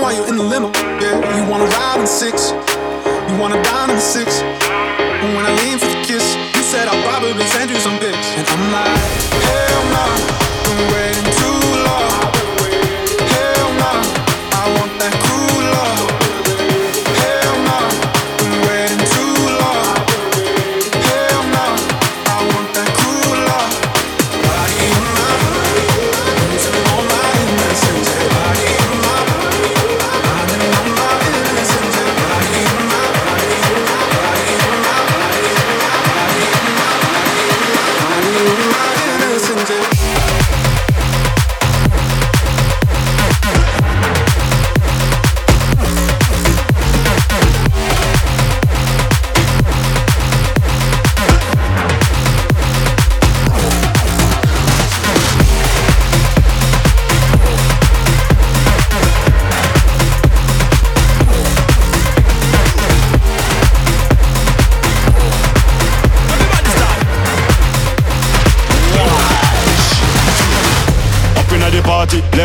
while you're in the limo. Yeah, you wanna ride in the six, you wanna dine in the six. And when I lean for the kiss, you said I'll probably send you some pics, and I'm like.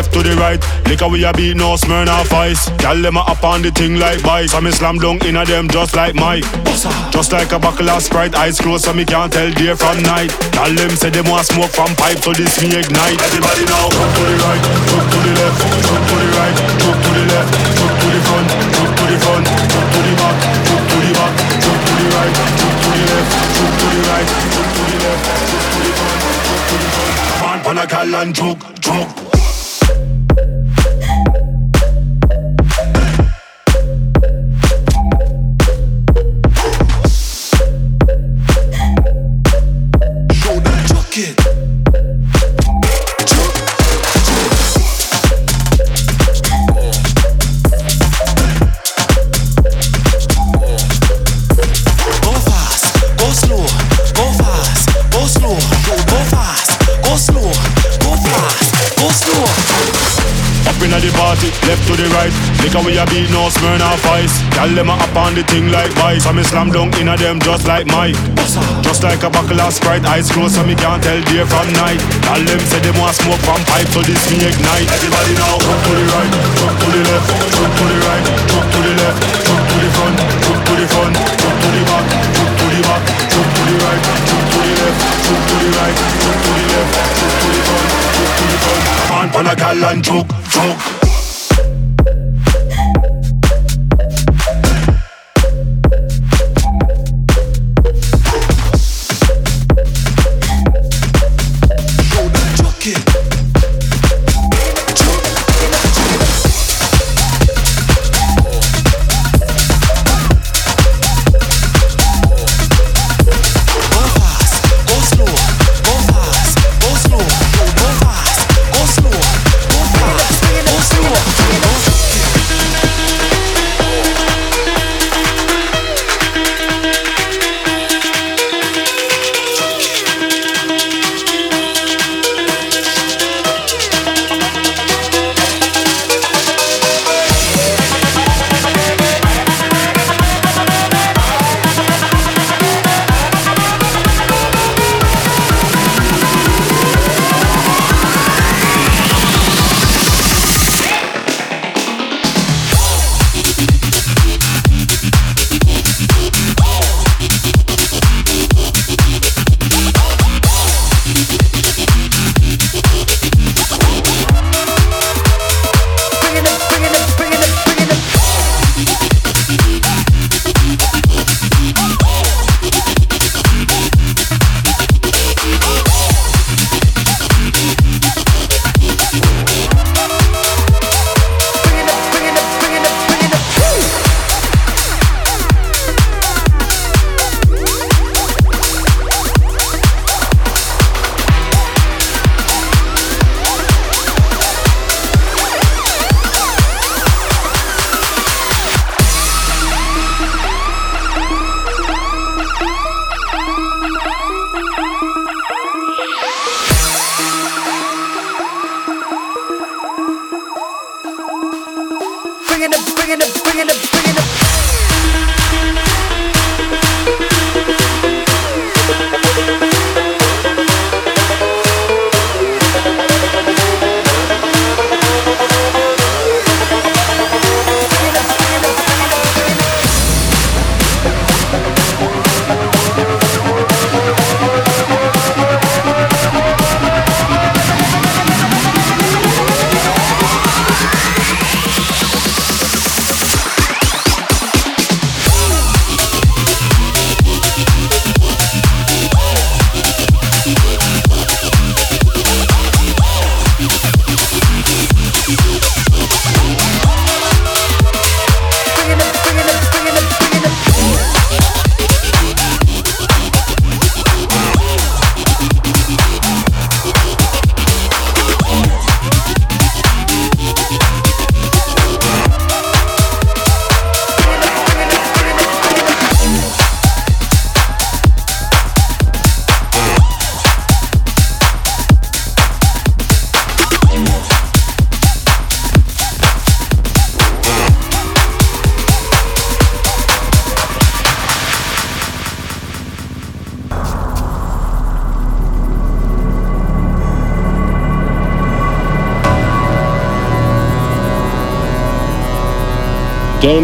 Left to the right. Liquor we a beat, no Smirnoff Ice. Gyal them a up on the thing like bice. I me slam dunk inna them just like Mike. Just like a buckle of Sprite, eyes closed so me can't tell day from night. Gyal them say them want smoke from pipe, so this me ignite. Everybody now, jump to the right, jump to the left, jump to the right, jump to the left, jump to the front, jump to the front, jump to the back, jump to the back, jump to the right, jump to the left, jump to the right, jump to the left, jump to the front, jump to the front. Man, pan a gal and choke, choke. Liquor we a beat, no Smirnoff Ice. Tell them a up on the thing like vice. I me slam dunk inna them just like Mike. Just like a buckle of Sprite, eyes closed so me can't tell day from night. Tell them say them want smoke from pipe, so this me ignite. Everybody now, jump to the right, jump to the left, jump to the right, jump to the left, jump to the front, jump to the front, jump to the back, jump to the back, jump to the right, jump to the left, jump to the right, jump to the left, jump to the front, jump to the front. Man, pan a gal and choke, choke.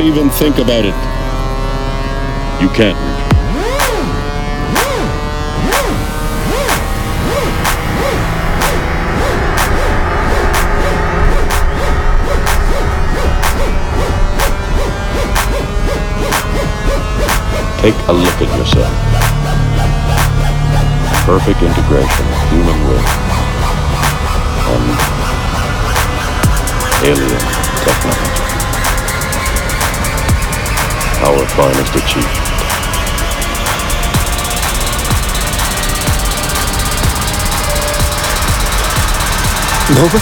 Don't even think about it. You can't. Take a look at yourself. Perfect integration of human will and alien technology. Our finest achievement. Nova?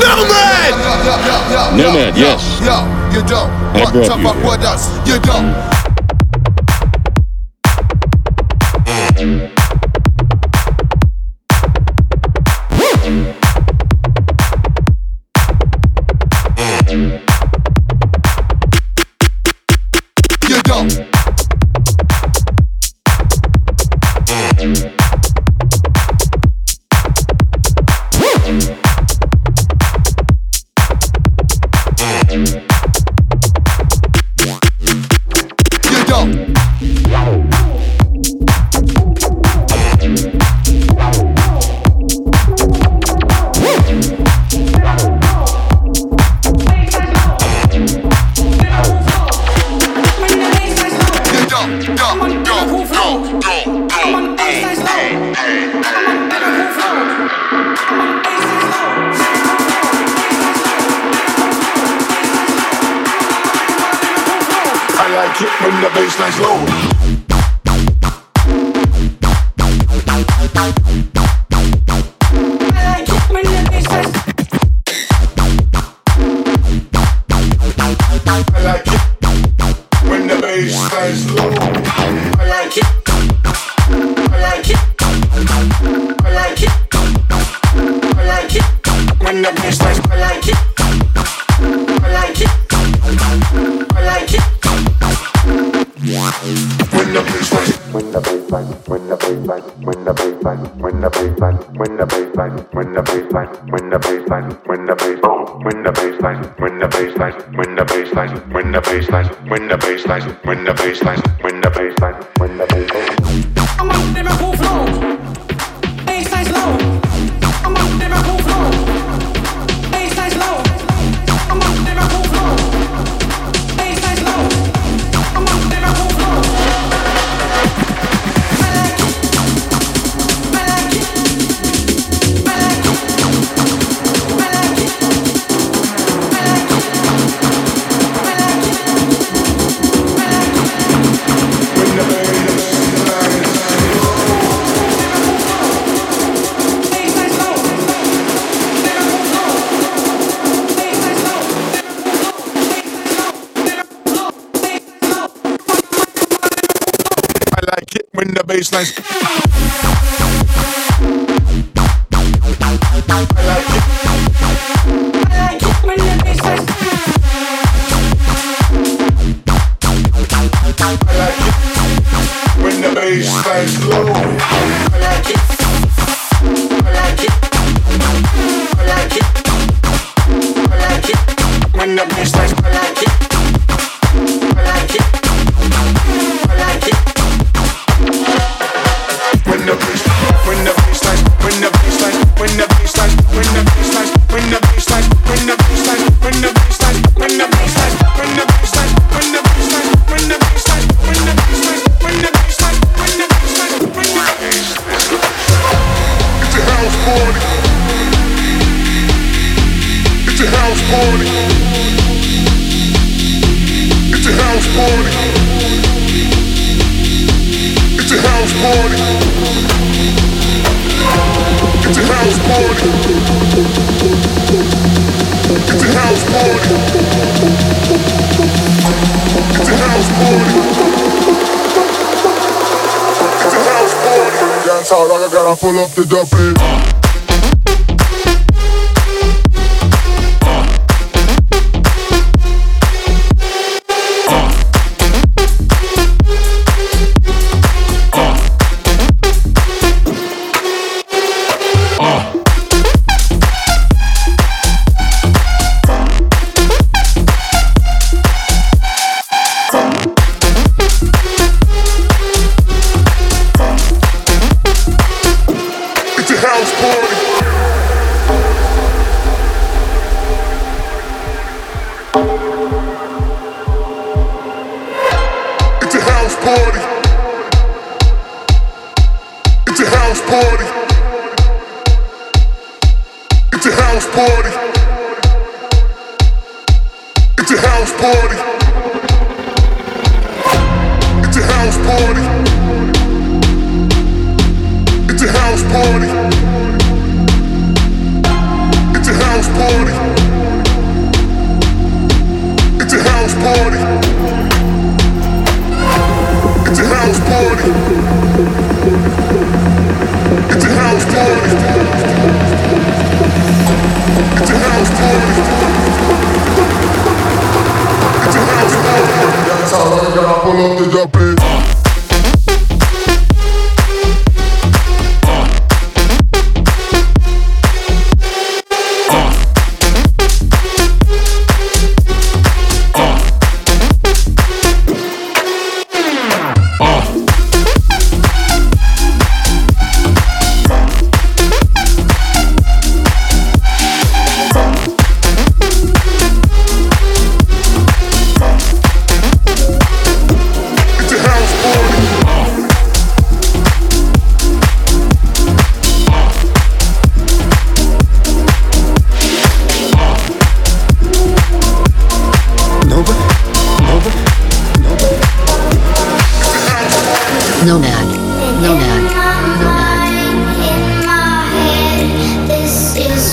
No man! Nomad, yes. Yo, you don't I want brought to you fuck here. with us. You don't. Mm. trip when the bass line's low. The baseline, when the baseline, when the baseline, when the baseline, when the baseline, when the baseline, when the baseline, when the baseline. baseline. It's a house party. It's a house party. It's a house party. It's a house party. It's a house party. That's how I gotta pull up the dumpy.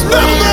No.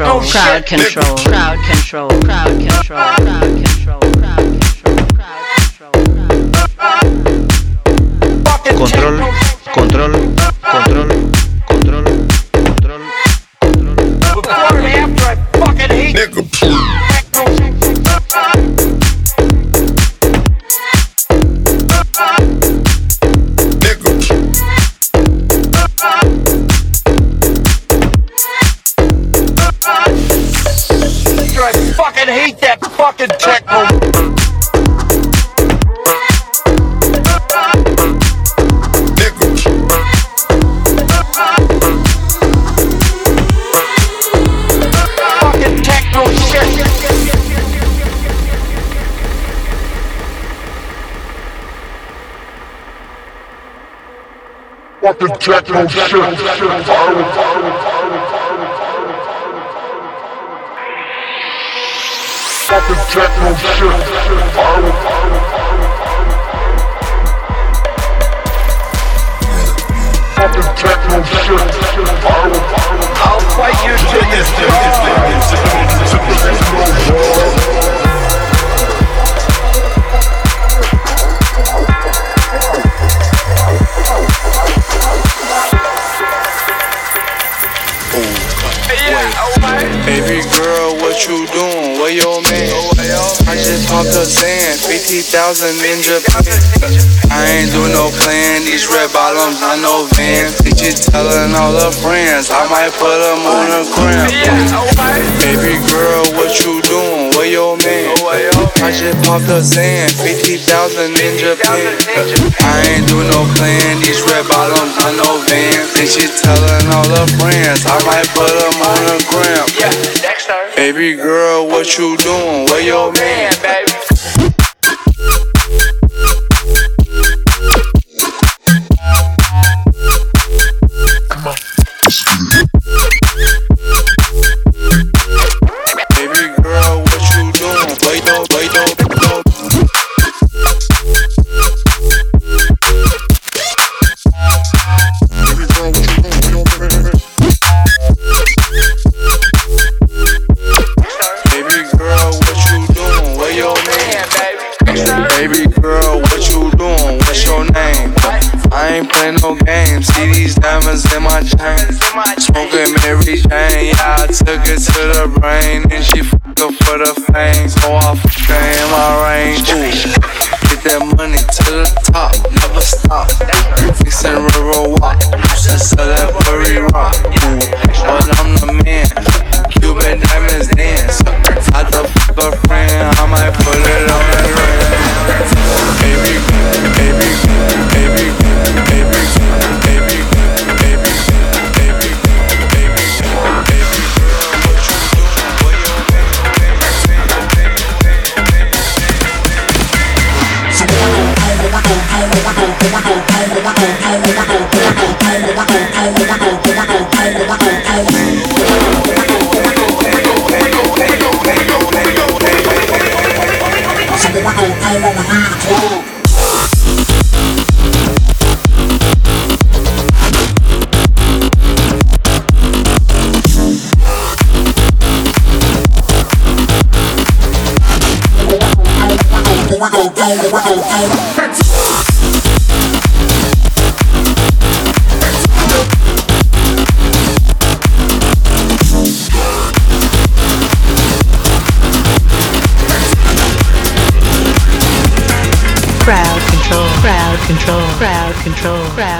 Oh, crowd control, crowd control, crowd control, crowd control, crowd control, crowd control, crowd Control, control, control, control, Fucking techno shit. Fucking techno shit. Fucking techno shit. I'll fight you to Baby girl, what you doing? Where your man? I just pumped up sand, 50,000 in Japan. I ain't do no plan, these red bottoms, I know Van. Bitch, you telling all her friends, I might put them on a gram. Baby girl, what you doing? Where your man? I just pumped up sand, 50,000 in Japan. I ain't do no plan, these red bottoms, I know Van. Bitch, you telling all her friends, I might put them on a gram. Baby girl, what you doing? Where your man, baby? Playing no games. See these diamonds in my chain. Smoking Mary Jane, yeah, I took it to the brain, and she fucked up for the fame. So I fuck her in my range. Ooh. Get that money to the top, never stop. Fixin' river walk, used to sell that furry rock. Ooh, but I'm the man. Cuban diamonds dance. I the fuck a friend, crowd control, crowd control, crowd control, crowd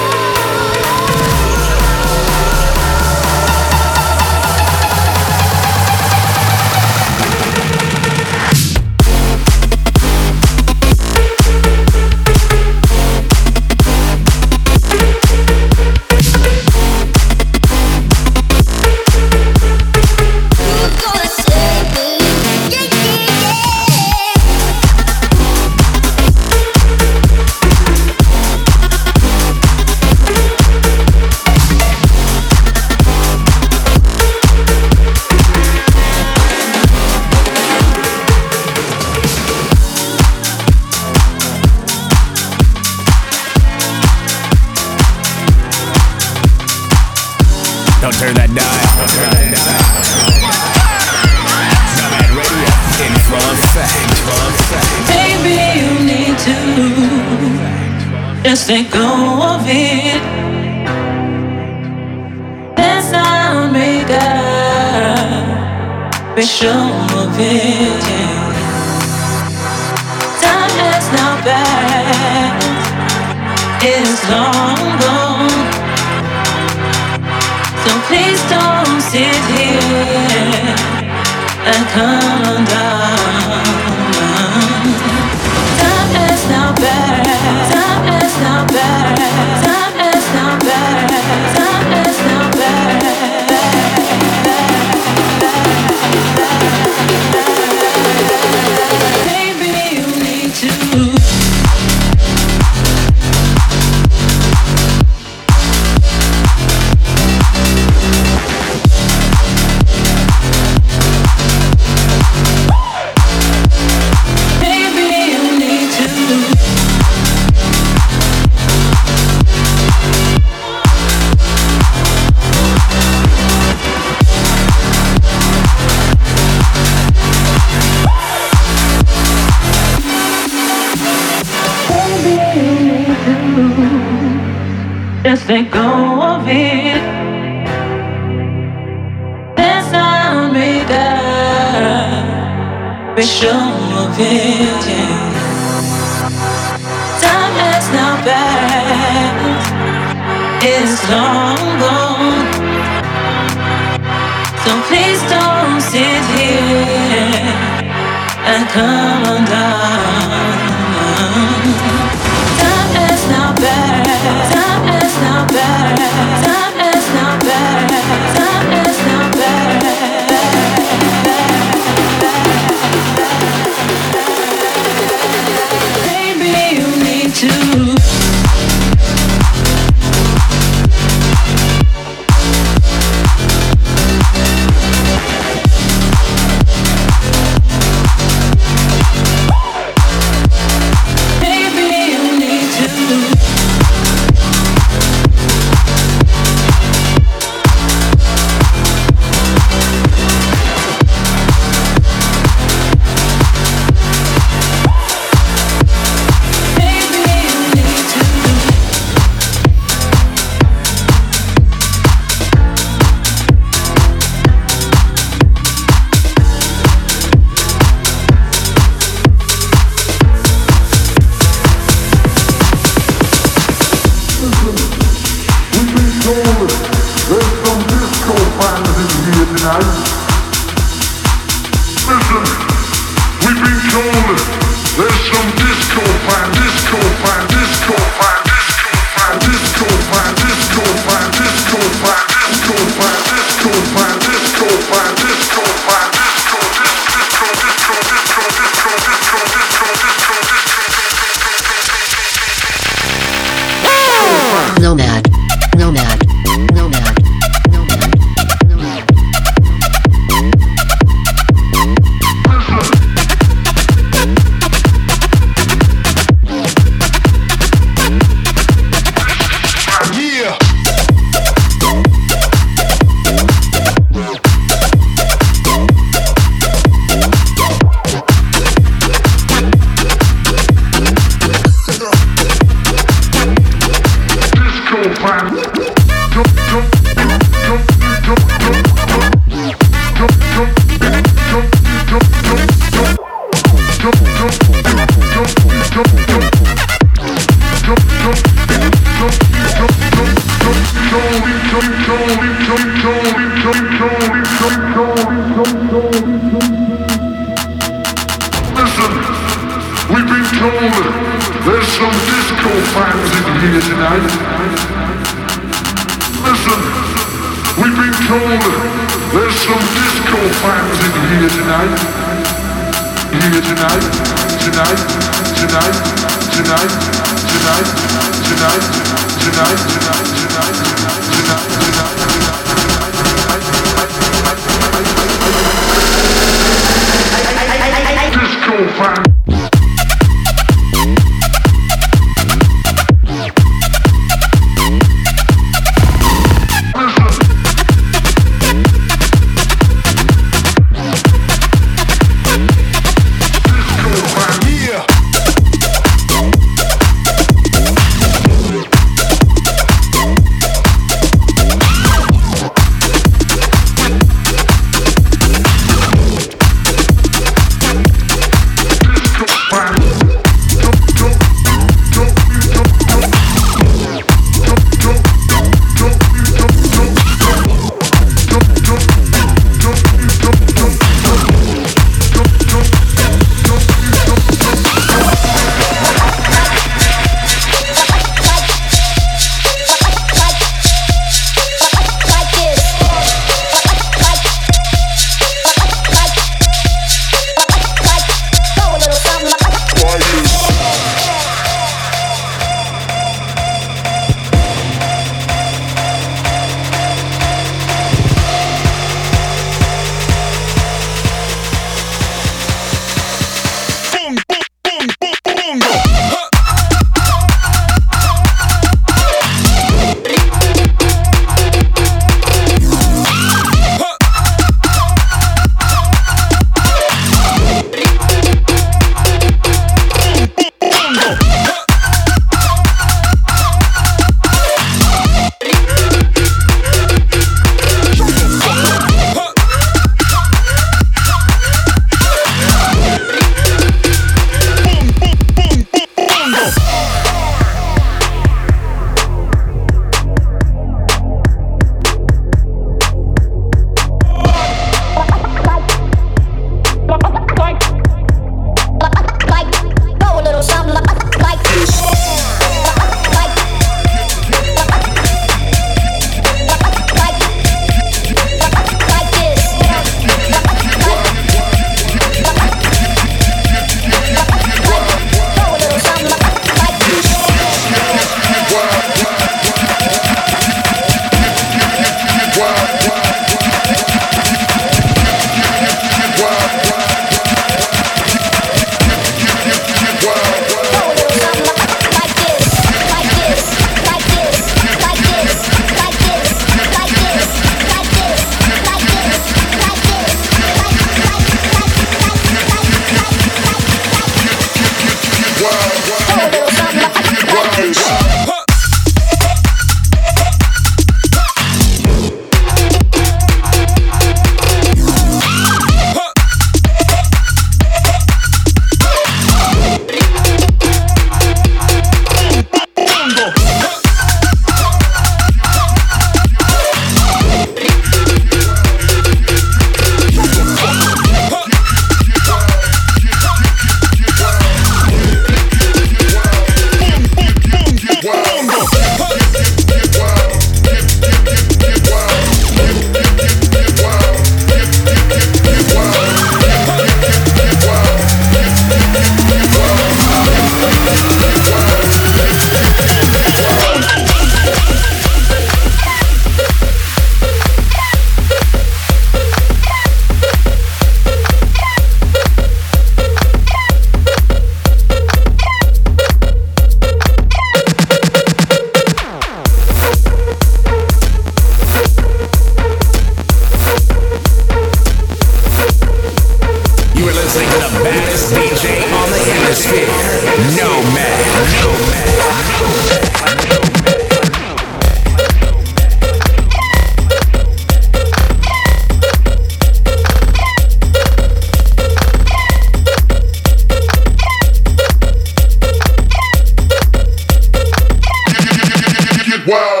well.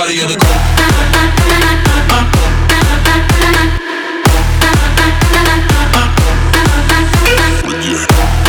Everybody in the club. Body,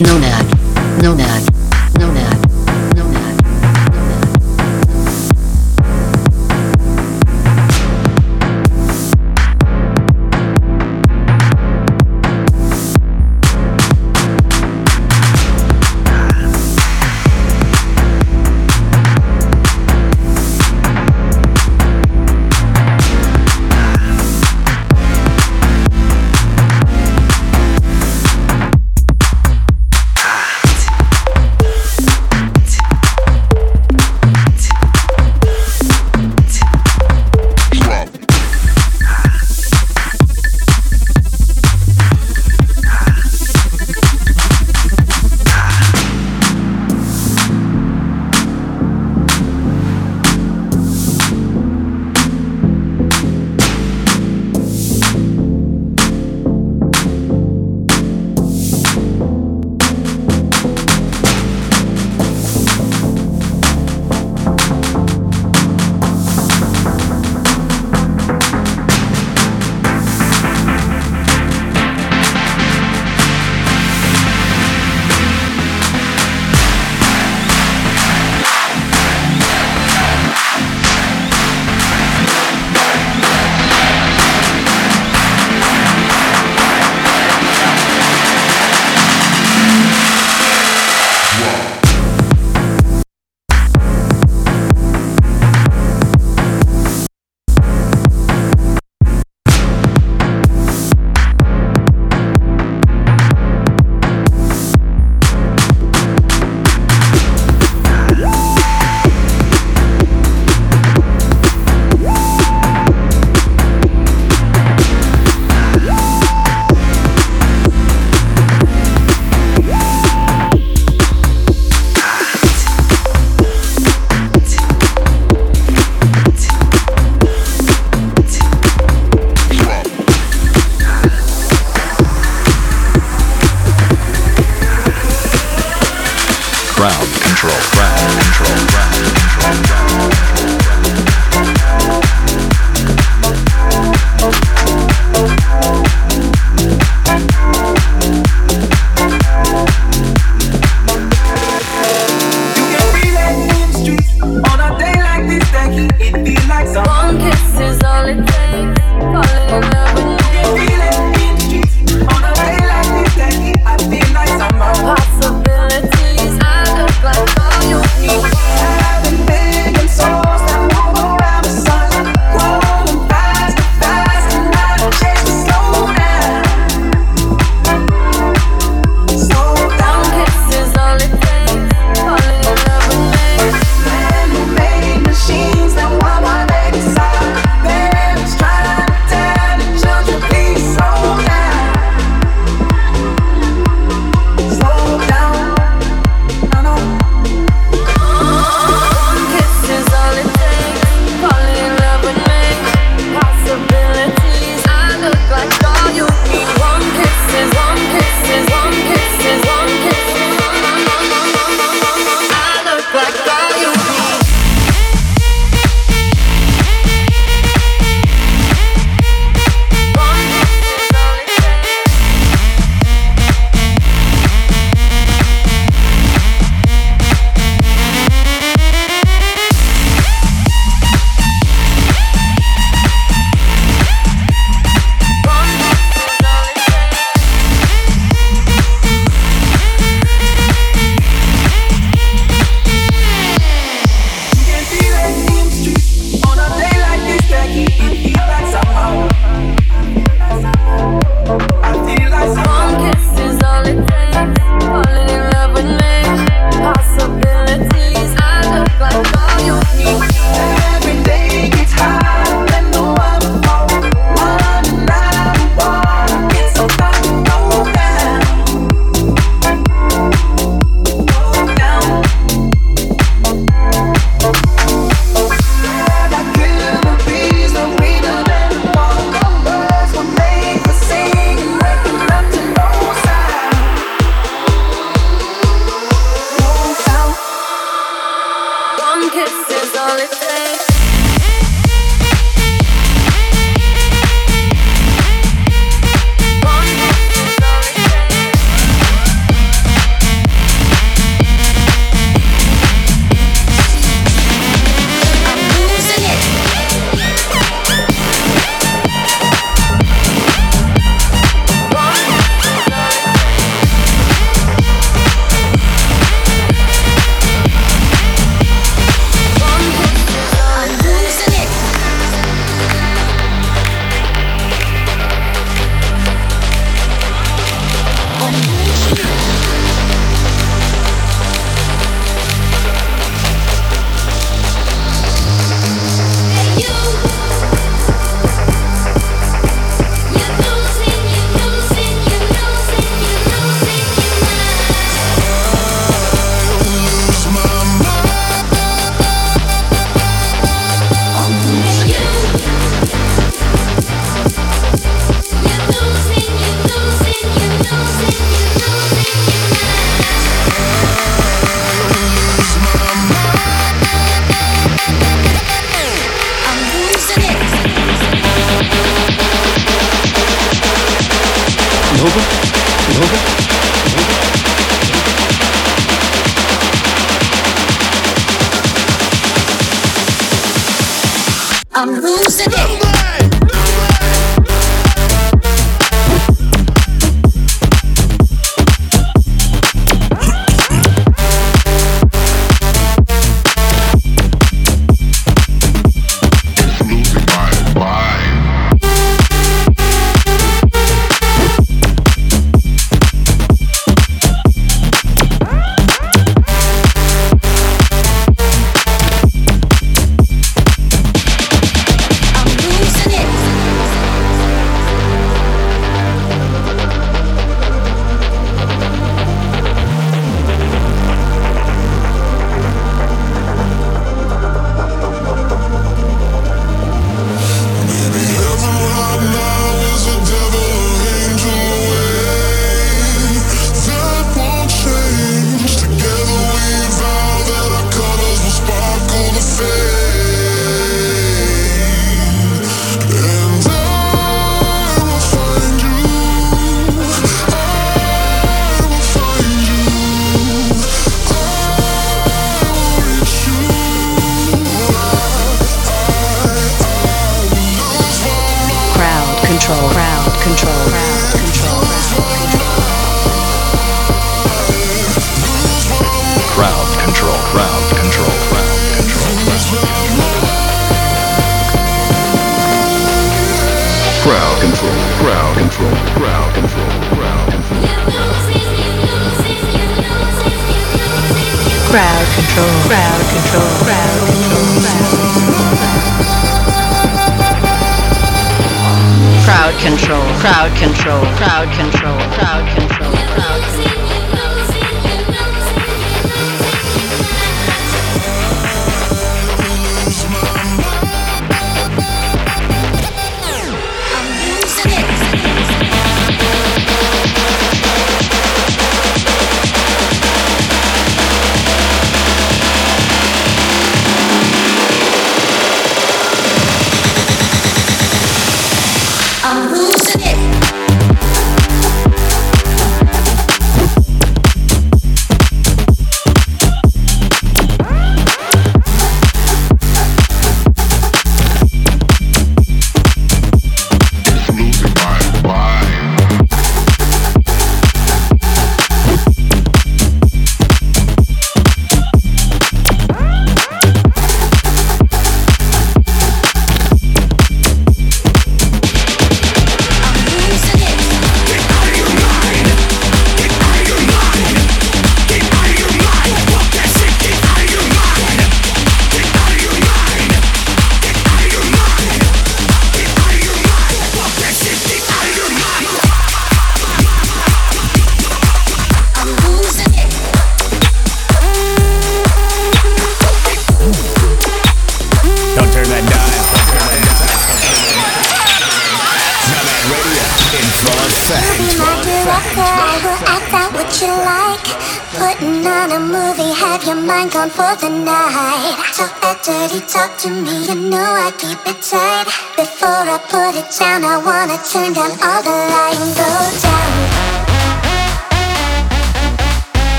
Nomad. control, crowd control, crowd control. Crowd control, crowd control, crowd control, crowd control, crowd control, crowd control, crowd control. Crowd control, crowd control, crowd control, crowd control. Crowd control, crowd control, crowd control, crowd control.